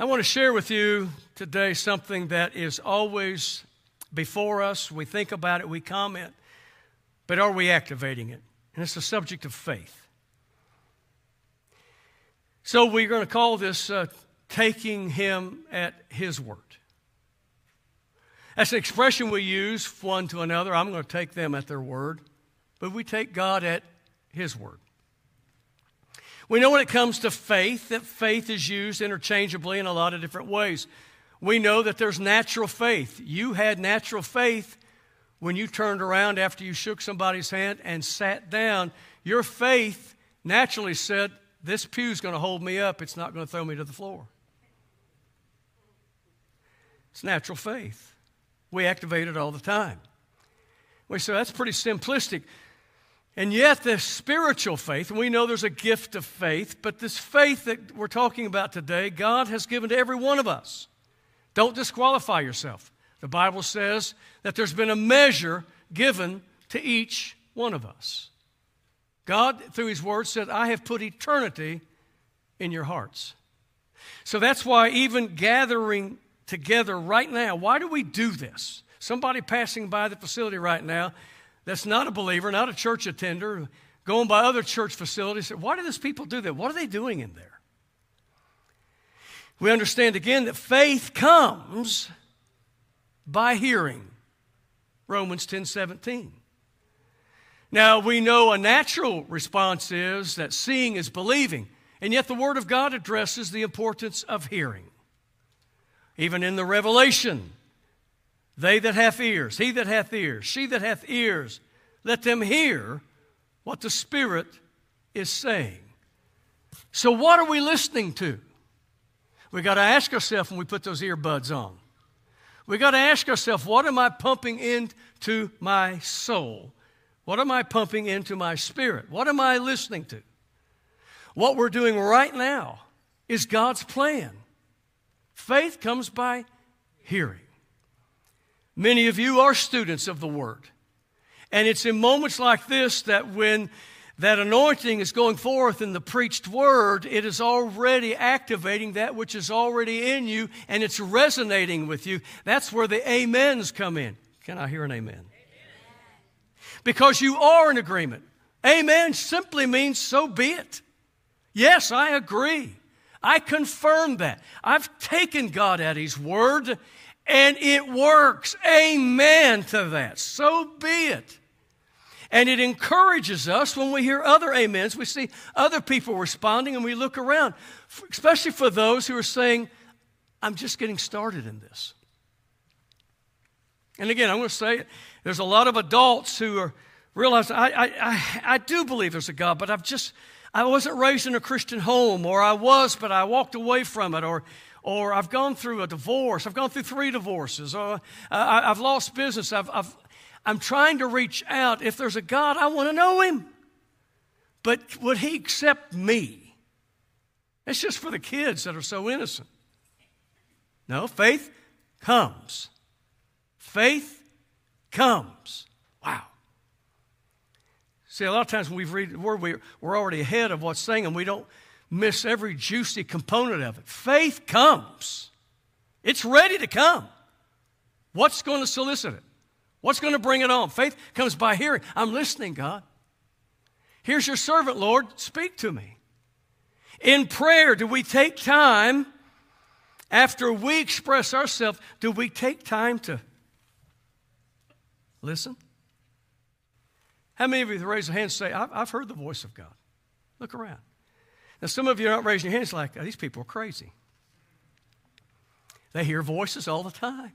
I want to share with you today something that is always before us. We think about it, we comment, but are we activating it? And it's the subject of faith. So we're going to call this uh, taking him at his word. That's an expression we use one to another. I'm going to take them at their word, but we take God at his word. We know when it comes to faith that faith is used interchangeably in a lot of different ways. We know that there's natural faith. You had natural faith when you turned around after you shook somebody's hand and sat down. Your faith naturally said, This pew's going to hold me up, it's not going to throw me to the floor. It's natural faith. We activate it all the time. We say that's pretty simplistic. And yet, the spiritual faith, we know there's a gift of faith, but this faith that we're talking about today, God has given to every one of us. Don't disqualify yourself. The Bible says that there's been a measure given to each one of us. God, through His Word, said, I have put eternity in your hearts. So that's why, even gathering together right now, why do we do this? Somebody passing by the facility right now that's not a believer, not a church attender, going by other church facilities, why do these people do that? What are they doing in there? We understand again that faith comes by hearing. Romans 10 17. Now, we know a natural response is that seeing is believing, and yet the Word of God addresses the importance of hearing. Even in the Revelation, they that hath ears, he that hath ears, she that hath ears, let them hear what the Spirit is saying. So, what are we listening to? We got to ask ourselves when we put those earbuds on. We got to ask ourselves, what am I pumping into my soul? What am I pumping into my spirit? What am I listening to? What we're doing right now is God's plan. Faith comes by hearing. Many of you are students of the Word. And it's in moments like this that when that anointing is going forth in the preached word, it is already activating that which is already in you and it's resonating with you. That's where the amens come in. Can I hear an amen? amen. Because you are in agreement. Amen simply means so be it. Yes, I agree. I confirm that. I've taken God at His word and it works. Amen to that. So be it. And it encourages us when we hear other amens. We see other people responding and we look around, especially for those who are saying, I'm just getting started in this. And again, I'm going to say it. there's a lot of adults who are realizing, I, I, I, I do believe there's a God, but I've just, I wasn't raised in a Christian home, or I was, but I walked away from it, or or I've gone through a divorce, I've gone through three divorces, or uh, I, have lost business, I've, I've, I'm trying to reach out. If there's a God, I want to know Him. But would He accept me? It's just for the kids that are so innocent. No, faith comes. Faith comes. Wow. See, a lot of times when we read the word, we're, we're already ahead of what's saying, and we don't miss every juicy component of it. Faith comes, it's ready to come. What's going to solicit it? What's going to bring it on? Faith comes by hearing. I'm listening, God. Here's your servant, Lord. Speak to me. In prayer, do we take time after we express ourselves? Do we take time to listen? How many of you raise your hand and say, I've, I've heard the voice of God? Look around. Now, some of you are not raising your hands like, oh, these people are crazy. They hear voices all the time.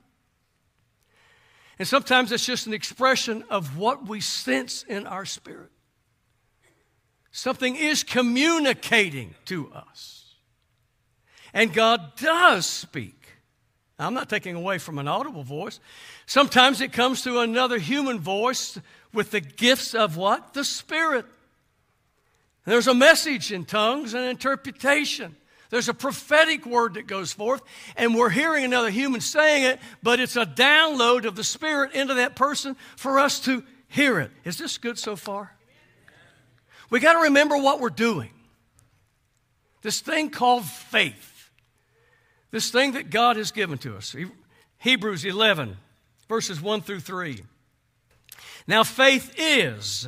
And sometimes it's just an expression of what we sense in our spirit. Something is communicating to us. And God does speak. I'm not taking away from an audible voice. Sometimes it comes through another human voice with the gifts of what? The Spirit. There's a message in tongues and interpretation. There's a prophetic word that goes forth, and we're hearing another human saying it, but it's a download of the Spirit into that person for us to hear it. Is this good so far? We got to remember what we're doing. This thing called faith. This thing that God has given to us. Hebrews 11, verses 1 through 3. Now, faith is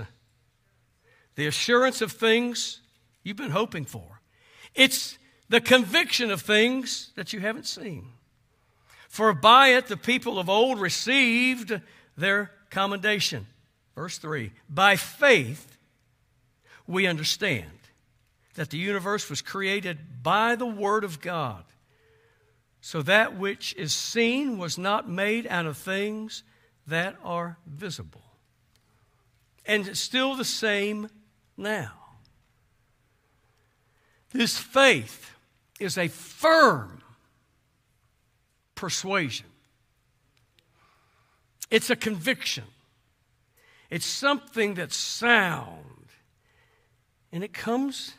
the assurance of things you've been hoping for, it's the conviction of things that you haven't seen. For by it the people of old received their commendation. Verse 3 By faith we understand that the universe was created by the Word of God. So that which is seen was not made out of things that are visible. And still the same now. This faith is a firm persuasion, it's a conviction, it's something that's sound, and it comes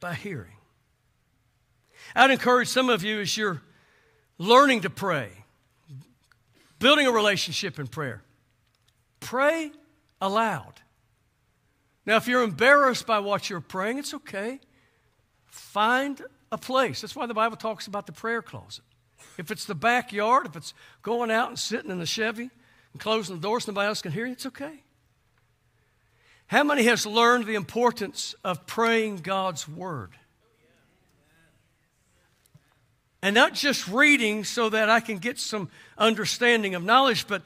by hearing. I'd encourage some of you as you're learning to pray, building a relationship in prayer, pray aloud. Now, if you're embarrassed by what you're praying, it's okay. Find a place. That's why the Bible talks about the prayer closet. If it's the backyard, if it's going out and sitting in the Chevy and closing the door so nobody else can hear you, it's okay. How many has learned the importance of praying God's word? And not just reading so that I can get some understanding of knowledge, but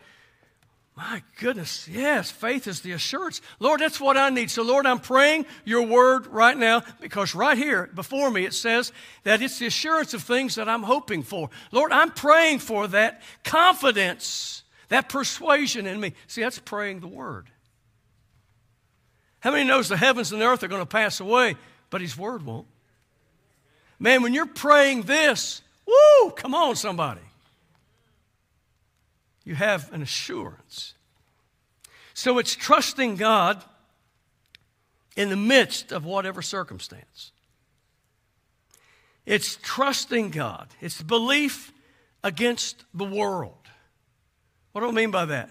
my goodness, yes, faith is the assurance. Lord, that's what I need. So, Lord, I'm praying your word right now because right here before me it says that it's the assurance of things that I'm hoping for. Lord, I'm praying for that confidence, that persuasion in me. See, that's praying the word. How many knows the heavens and the earth are going to pass away, but his word won't? Man, when you're praying this, woo, come on, somebody you have an assurance. So it's trusting God in the midst of whatever circumstance. It's trusting God. It's belief against the world. What do I mean by that?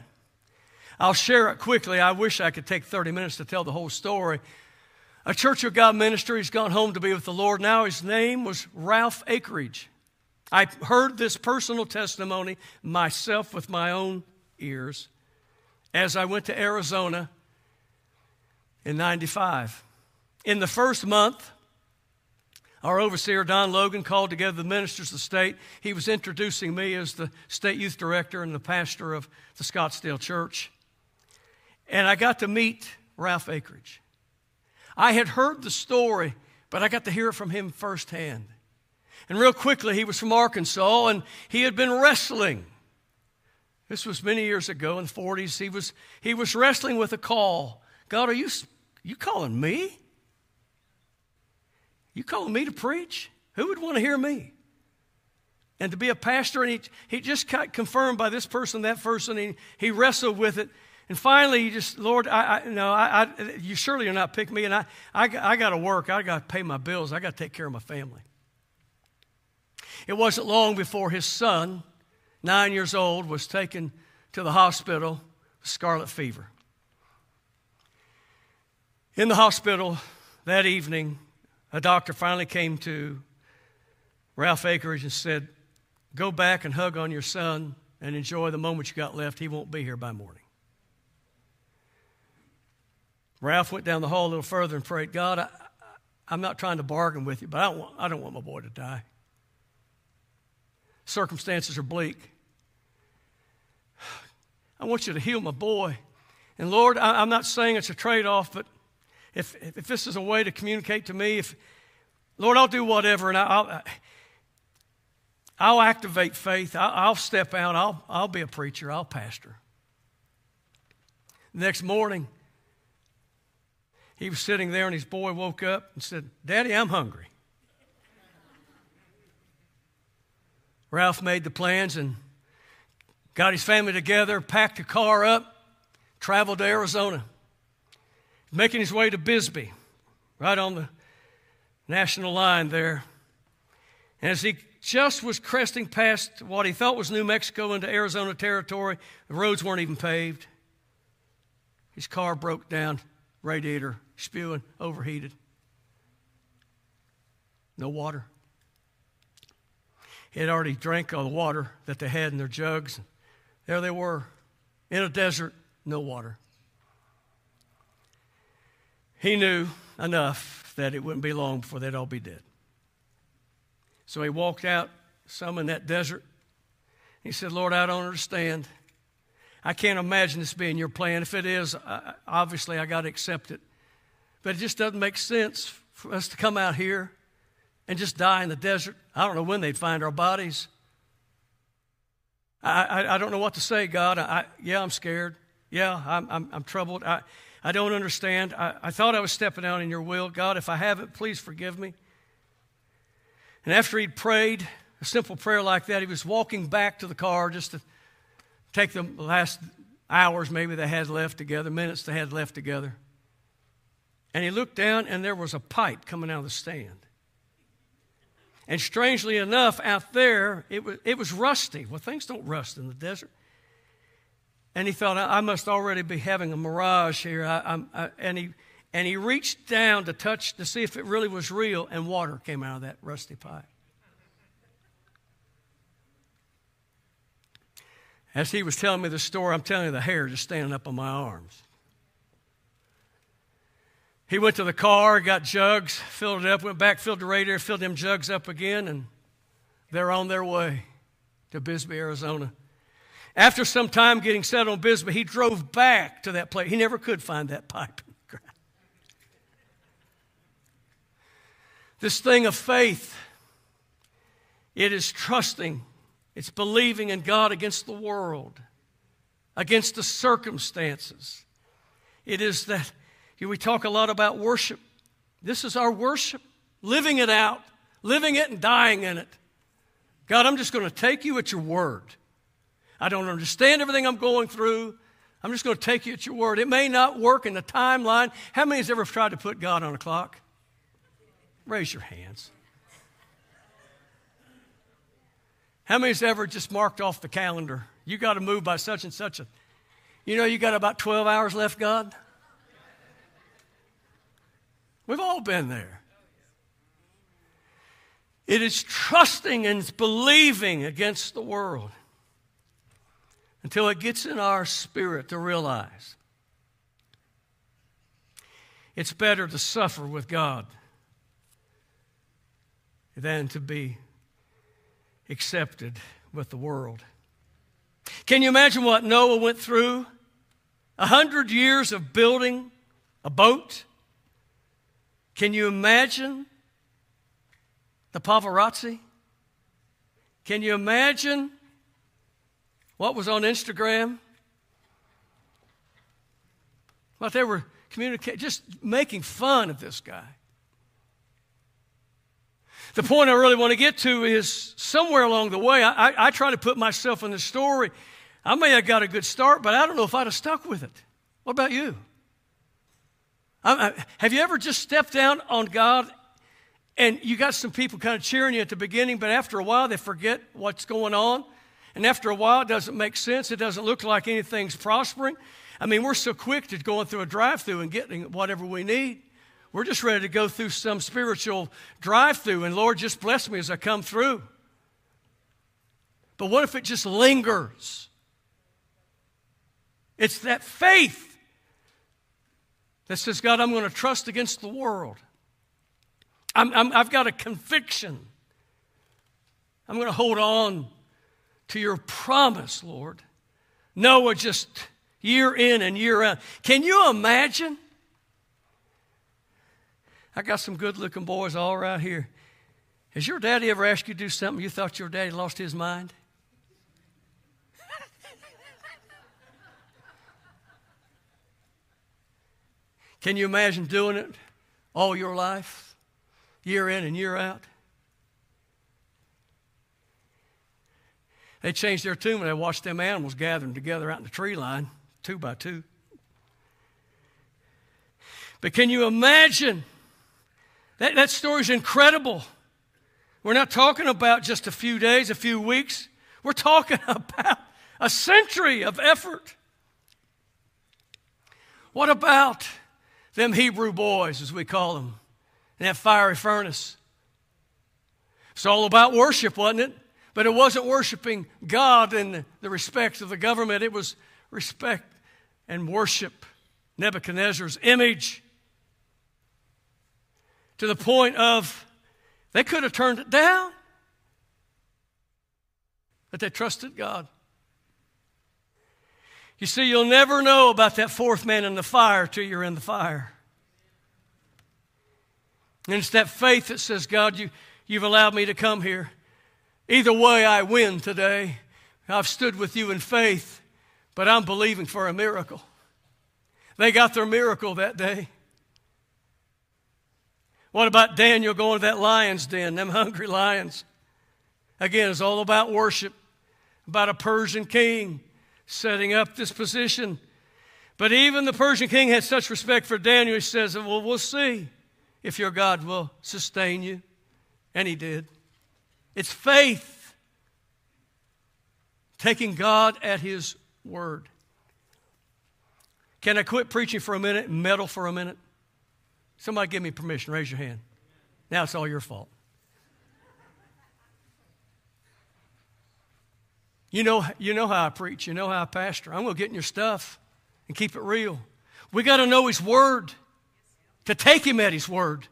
I'll share it quickly. I wish I could take 30 minutes to tell the whole story. A Church of God minister, he's gone home to be with the Lord now. His name was Ralph Akeridge. I heard this personal testimony myself with my own ears as I went to Arizona in 95. In the first month, our overseer, Don Logan, called together the ministers of the state. He was introducing me as the state youth director and the pastor of the Scottsdale Church. And I got to meet Ralph Akeridge. I had heard the story, but I got to hear it from him firsthand. And real quickly, he was from Arkansas and he had been wrestling. This was many years ago in the 40s. He was, he was wrestling with a call. God, are you, you calling me? You calling me to preach? Who would want to hear me? And to be a pastor, and he, he just got confirmed by this person, that person, he, he wrestled with it. And finally, he just, Lord, I, I no, I, I, you surely are not picking me, and I, I, I got to work. I got to pay my bills. I got to take care of my family. It wasn't long before his son, nine years old, was taken to the hospital with scarlet fever. In the hospital that evening, a doctor finally came to Ralph Akeridge and said, Go back and hug on your son and enjoy the moment you got left. He won't be here by morning. Ralph went down the hall a little further and prayed, God, I, am not trying to bargain with you, but I don't, want, I don't want my boy to die circumstances are bleak. I want you to heal my boy. And Lord, I, am not saying it's a trade off, but if, if this is a way to communicate to me, if, Lord, I'll do whatever and I'll, I'll activate faith. I'll, step out. I'll, I'll be a preacher. I'll pastor. The next morning, he was sitting there and his boy woke up and said, Daddy, I'm hungry. Ralph made the plans and got his family together, packed a car up, traveled to Arizona, making his way to Bisbee, right on the national line there. And as he just was cresting past what he thought was New Mexico into Arizona territory, the roads weren't even paved. His car broke down, radiator spewing, overheated. No water. He had already drank all the water that they had in their jugs. There they were in a desert, no water. He knew enough that it wouldn't be long before they'd all be dead. So he walked out, some in that desert. He said, Lord, I don't understand. I can't imagine this being your plan. If it is, obviously I got to accept it. But it just doesn't make sense for us to come out here and just die in the desert. I don't know when they'd find our bodies. I, I, I don't know what to say, God. I, yeah, I'm scared. Yeah, I'm, I'm, I'm troubled. I, I don't understand. I, I thought I was stepping out in your will. God, if I haven't, please forgive me. And after he'd prayed a simple prayer like that, he was walking back to the car just to take the last hours maybe they had left together, minutes they had left together. And he looked down, and there was a pipe coming out of the stand. And strangely enough, out there, it was, it was rusty. Well, things don't rust in the desert. And he thought, I, must already be having a mirage here. I, I, and, he, and he reached down to touch to see if it really was real, and water came out of that rusty pipe. As he was telling me the story, I'm telling you, the hair just standing up on my arms. He went to the car, got jugs, filled it up, went back, filled the radiator, filled them jugs up again, and they're on their way to Bisbee, Arizona. After some time getting settled on Bisbee, he drove back to that place. He never could find that pipe. this thing of faith, it is trusting, it's believing in God against the world, against the circumstances. It is that we talk a lot about worship. This is our worship, living it out, living it and dying in it. God, I'm just going to take you at your word. I don't understand everything I'm going through. I'm just going to take you at your word. It may not work in the timeline. How many has ever tried to put God on a clock? Raise your hands. How many has ever just marked off the calendar? You got to move by such and such a. You know, you got about 12 hours left, God? We've all been there. It is trusting and believing against the world until it gets in our spirit to realize it's better to suffer with God than to be accepted with the world. Can you imagine what Noah went through? A hundred years of building a boat can you imagine the paparazzi? Can you imagine what was on Instagram? What they were communicating, just making fun of this guy. The point I really want to get to is somewhere along the way, I, I, I try to put myself in the story. I may have got a good start, but I don't know if I'd have stuck with it. What about you? Have you ever just stepped down on God and you got some people kind of cheering you at the beginning, but after a while they forget what's going on? And after a while, it doesn't make sense. It doesn't look like anything's prospering. I mean, we're so quick to going through a drive through and getting whatever we need. We're just ready to go through some spiritual drive through, and Lord, just bless me as I come through. But what if it just lingers? It's that faith that says, God, I'm going to trust against the world. i have got a conviction. I'm going to hold on to your promise, Lord. Noah just year in and year out. Can you imagine? I got some good looking boys all right here. Has your daddy ever asked you to do something you thought your daddy lost his mind? Can you imagine doing it all your life, year in and year out? They changed their tune when they watched them animals gathering together out in the tree line, two by two. But can you imagine? That, that story's incredible. We're not talking about just a few days, a few weeks. We're talking about a century of effort. What about them Hebrew boys, as we call them, in that fiery furnace. It's all about worship, wasn't it? But it wasn't worshiping God in the respect of the government, it was respect and worship Nebuchadnezzar's image to the point of they could have turned it down, but they trusted God. You see, you'll never know about that fourth man in the fire till you're in the fire. And it's that faith that says, God, you, you've allowed me to come here. Either way, I win today. I've stood with you in faith, but I'm believing for a miracle. They got their miracle that day. What about Daniel going to that lion's den, them hungry lions? Again, it's all about worship, about a Persian king setting up this position. But even the Persian king had such respect for Daniel, he says, Well, we'll see if your God will sustain you. And he did. It's faith, taking God at his word. Can I quit preaching for a minute and meddle for a minute? Somebody give me permission. Raise your hand. Now it's all your fault. You know, you know how I preach. You know how I pastor. I'm going to get in your stuff and keep it real. We got to know His Word to take Him at His Word.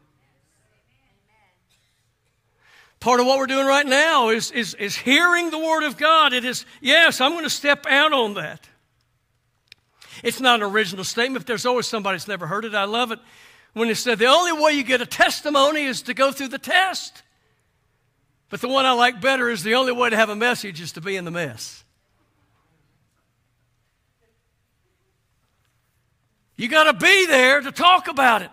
Part of what we're doing right now is, is, is hearing the Word of God. It is, yes, I'm going to step out on that. It's not an original statement. If there's always somebody that's never heard it. I love it when it said the only way you get a testimony is to go through the test. But the one I like better is the only way to have a message is to be in the mess. You got to be there to talk about it.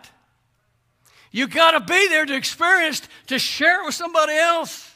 You got to be there to experience, to share it with somebody else.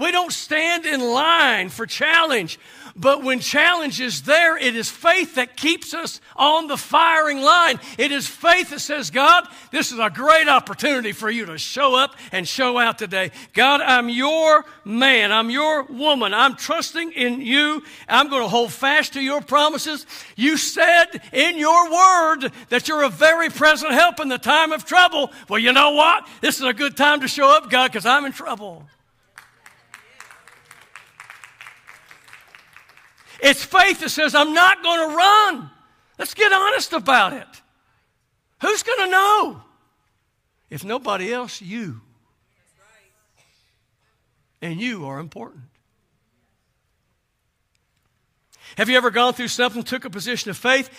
We don't stand in line for challenge. But when challenge is there, it is faith that keeps us on the firing line. It is faith that says, God, this is a great opportunity for you to show up and show out today. God, I'm your man. I'm your woman. I'm trusting in you. I'm going to hold fast to your promises. You said in your word that you're a very present help in the time of trouble. Well, you know what? This is a good time to show up, God, because I'm in trouble. It's faith that says, I'm not going to run. Let's get honest about it. Who's going to know? If nobody else, you. And you are important. Have you ever gone through something, took a position of faith,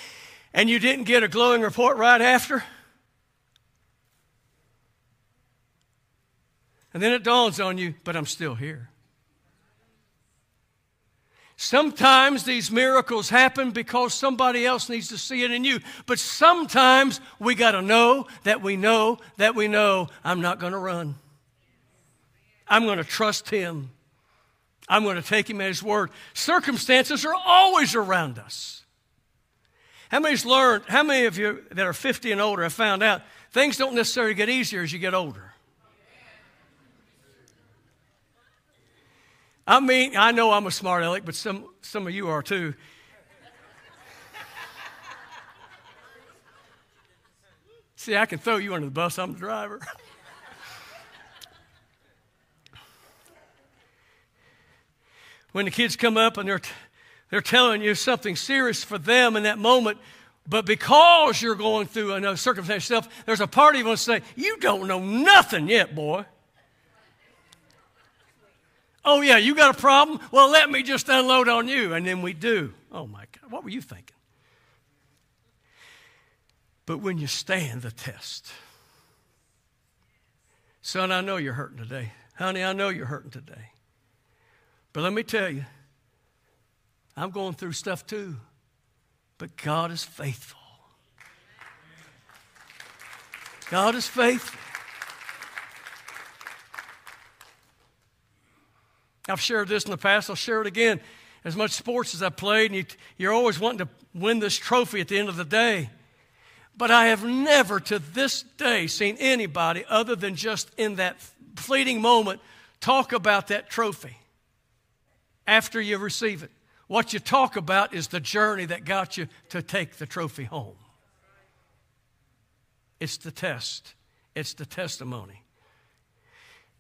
and you didn't get a glowing report right after? And then it dawns on you, but I'm still here. Sometimes these miracles happen because somebody else needs to see it in you. But sometimes we got to know that we know that we know I'm not going to run. I'm going to trust Him. I'm going to take Him at His word. Circumstances are always around us. How many's learned, how many of you that are 50 and older have found out things don't necessarily get easier as you get older? I mean, I know I'm a smart aleck, but some, some of you are too. See, I can throw you under the bus, I'm the driver. when the kids come up and they're, they're telling you something serious for them in that moment, but because you're going through a circumstance yourself, there's a part of you to say, You don't know nothing yet, boy. Oh, yeah, you got a problem? Well, let me just unload on you. And then we do. Oh, my God. What were you thinking? But when you stand the test, son, I know you're hurting today. Honey, I know you're hurting today. But let me tell you, I'm going through stuff too. But God is faithful. God is faithful. I've shared this in the past, I'll share it again. As much sports as I played, and you, you're always wanting to win this trophy at the end of the day. But I have never to this day seen anybody other than just in that fleeting moment talk about that trophy after you receive it. What you talk about is the journey that got you to take the trophy home. It's the test, it's the testimony,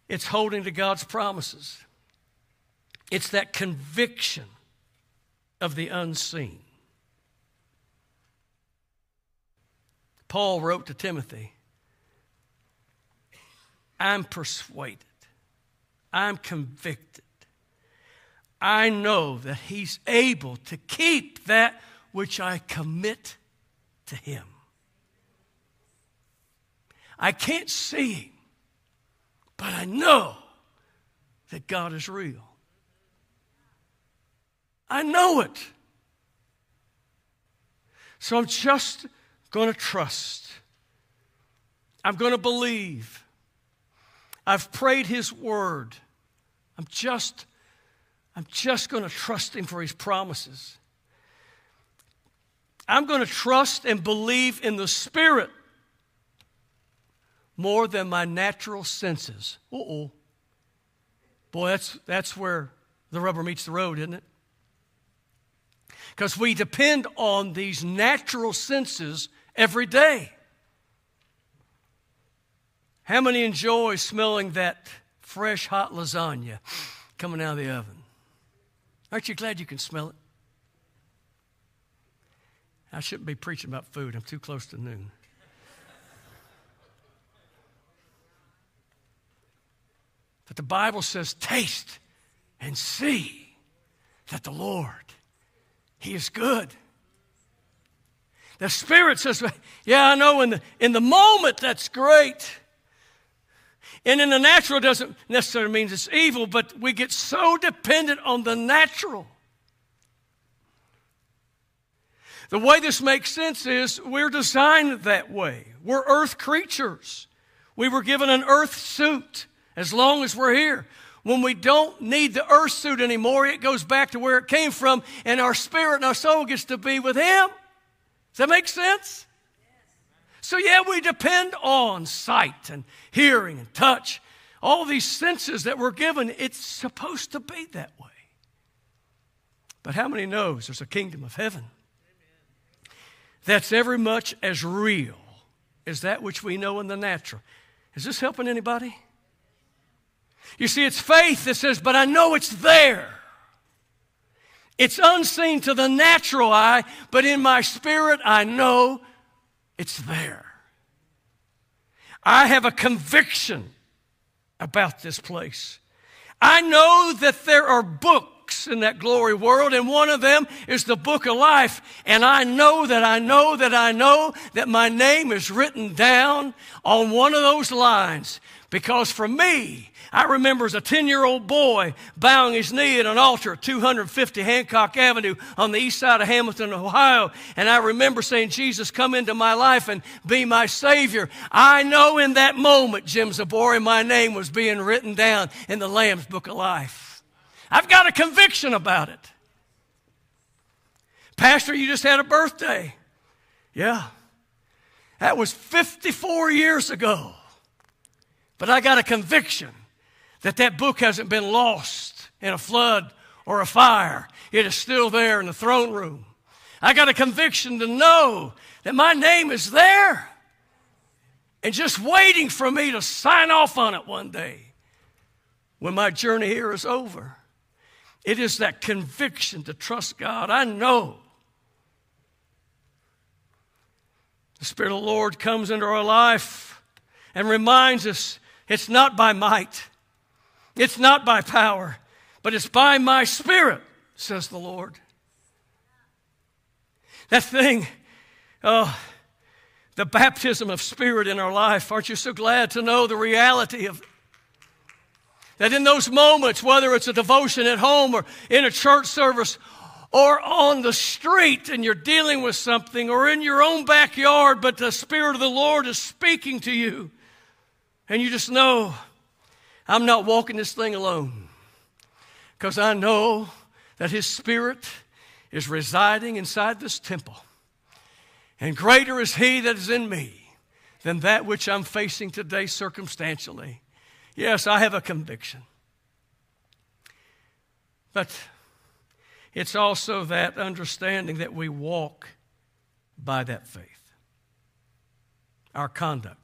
it's holding to God's promises. It's that conviction of the unseen. Paul wrote to Timothy I'm persuaded, I'm convicted. I know that he's able to keep that which I commit to him. I can't see him, but I know that God is real. I know it. So I'm just going to trust. I'm going to believe. I've prayed his word. I'm just I'm just going to trust him for his promises. I'm going to trust and believe in the spirit more than my natural senses. Uh-oh. Boy, that's that's where the rubber meets the road, isn't it? Because we depend on these natural senses every day. How many enjoy smelling that fresh, hot lasagna coming out of the oven? Aren't you glad you can smell it? I shouldn't be preaching about food. I'm too close to noon. But the Bible says, taste and see that the Lord, He is good. The Spirit says, Yeah, I know in the, in the moment that's great. And in the natural doesn't necessarily mean it's evil, but we get so dependent on the natural. The way this makes sense is we're designed that way. We're earth creatures. We were given an earth suit as long as we're here. When we don't need the earth suit anymore, it goes back to where it came from, and our spirit and our soul gets to be with Him. Does that make sense? So, yeah, we depend on sight and hearing and touch, all these senses that we're given. It's supposed to be that way. But how many knows there's a kingdom of heaven that's every much as real as that which we know in the natural? Is this helping anybody? You see, it's faith that says, but I know it's there. It's unseen to the natural eye, but in my spirit, I know it's there. I have a conviction about this place. I know that there are books in that glory world, and one of them is the book of life. And I know that I know that I know that my name is written down on one of those lines. Because for me, I remember as a 10 year old boy bowing his knee at an altar at 250 Hancock Avenue on the east side of Hamilton, Ohio. And I remember saying, Jesus, come into my life and be my Savior. I know in that moment, Jim Zabori, my name was being written down in the Lamb's Book of Life. I've got a conviction about it. Pastor, you just had a birthday. Yeah. That was 54 years ago. But I got a conviction that that book hasn't been lost in a flood or a fire. It is still there in the throne room. I got a conviction to know that my name is there and just waiting for me to sign off on it one day when my journey here is over. It is that conviction to trust God. I know the Spirit of the Lord comes into our life and reminds us it's not by might, it's not by power, but it's by my spirit, says the Lord. That thing, oh, the baptism of spirit in our life, aren't you so glad to know the reality of that in those moments, whether it's a devotion at home or in a church service or on the street and you're dealing with something or in your own backyard, but the Spirit of the Lord is speaking to you, and you just know I'm not walking this thing alone because I know that His Spirit is residing inside this temple. And greater is He that is in me than that which I'm facing today circumstantially. Yes, I have a conviction. But it's also that understanding that we walk by that faith, our conduct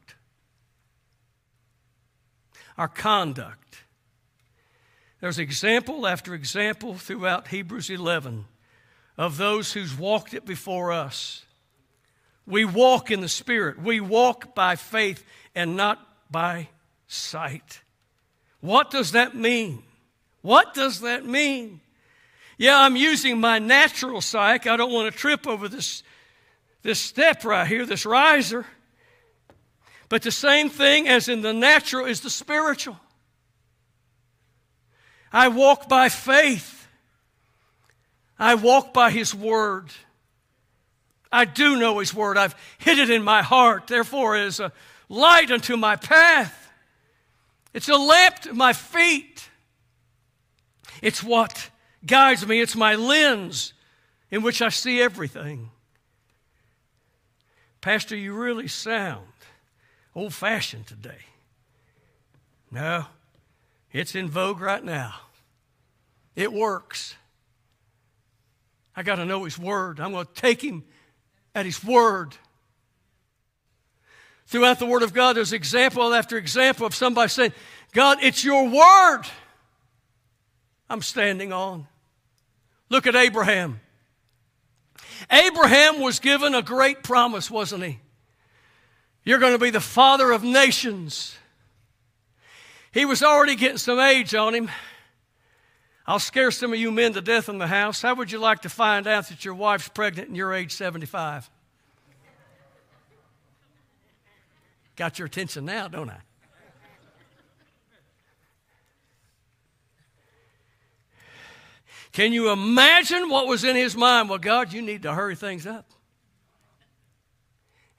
our conduct. There's example after example throughout Hebrews 11 of those who's walked it before us. We walk in the Spirit. We walk by faith and not by sight. What does that mean? What does that mean? Yeah, I'm using my natural sight. I don't want to trip over this, this step right here, this riser. But the same thing as in the natural is the spiritual. I walk by faith. I walk by His Word. I do know His Word. I've hid it in my heart. Therefore, it is a light unto my path. It's a lamp to my feet. It's what guides me. It's my lens in which I see everything. Pastor, you really sound old fashioned today. No, it's in vogue right now. It works. I got to know His Word. I'm going to take Him at His Word. Throughout the Word of God, there's example after example of somebody saying, God, it's your Word I'm standing on. Look at Abraham. Abraham was given a great promise, wasn't he? You're going to be the father of nations. He was already getting some age on him. I'll scare some of you men to death in the house. How would you like to find out that your wife's pregnant and you're age 75? Got your attention now, don't I? Can you imagine what was in his mind? Well, God, you need to hurry things up.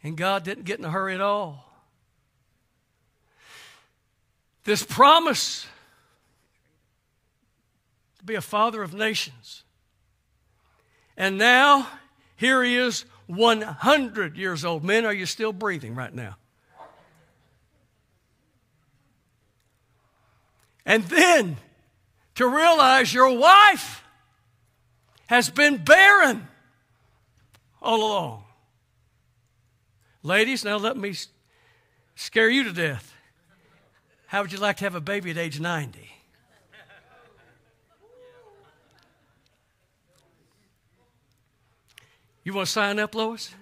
And God didn't get in a hurry at all. This promise to be a father of nations. And now, here he is, 100 years old. Men, are you still breathing right now? And then to realize your wife has been barren all along. Ladies, now let me scare you to death. How would you like to have a baby at age 90? You want to sign up, Lois?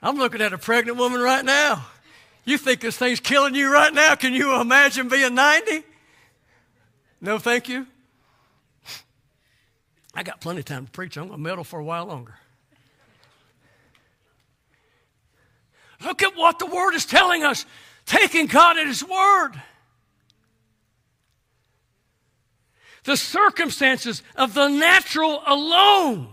I'm looking at a pregnant woman right now. You think this thing's killing you right now? Can you imagine being 90? No, thank you. I got plenty of time to preach. I'm going to meddle for a while longer. Look at what the Word is telling us taking God at His Word. The circumstances of the natural alone.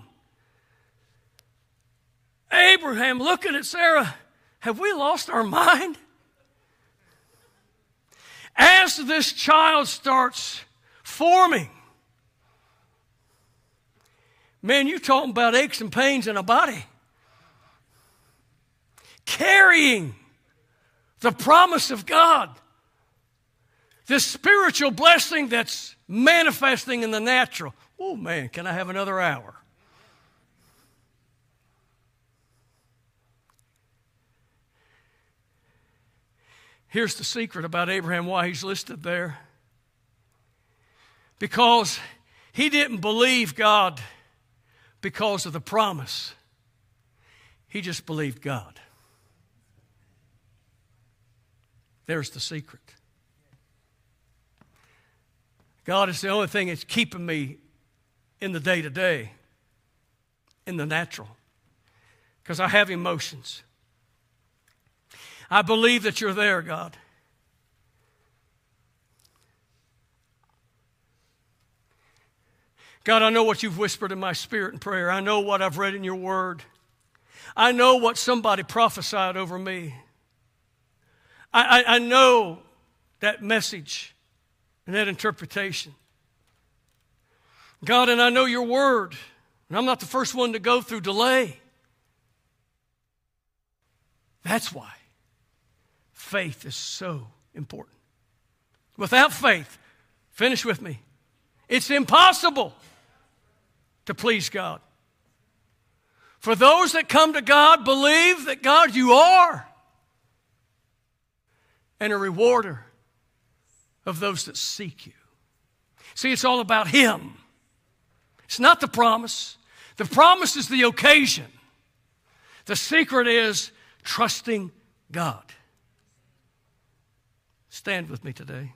Abraham looking at Sarah, have we lost our mind? As this child starts forming, Man, you're talking about aches and pains in a body. Carrying the promise of God. This spiritual blessing that's manifesting in the natural. Oh man, can I have another hour? Here's the secret about Abraham, why he's listed there. Because he didn't believe God because of the promise. He just believed God. There's the secret. God is the only thing that's keeping me in the day to day, in the natural, because I have emotions. I believe that you're there, God. God, I know what you've whispered in my spirit in prayer. I know what I've read in your word. I know what somebody prophesied over me. I, I, I know that message and that interpretation. God, and I know your word. And I'm not the first one to go through delay. That's why faith is so important. Without faith, finish with me, it's impossible to please God. For those that come to God, believe that God, you are. and a rewarder of those that seek you. See, it's all about Him. It's not the promise. The promise is the occasion. The secret is trusting God. Stand with me today.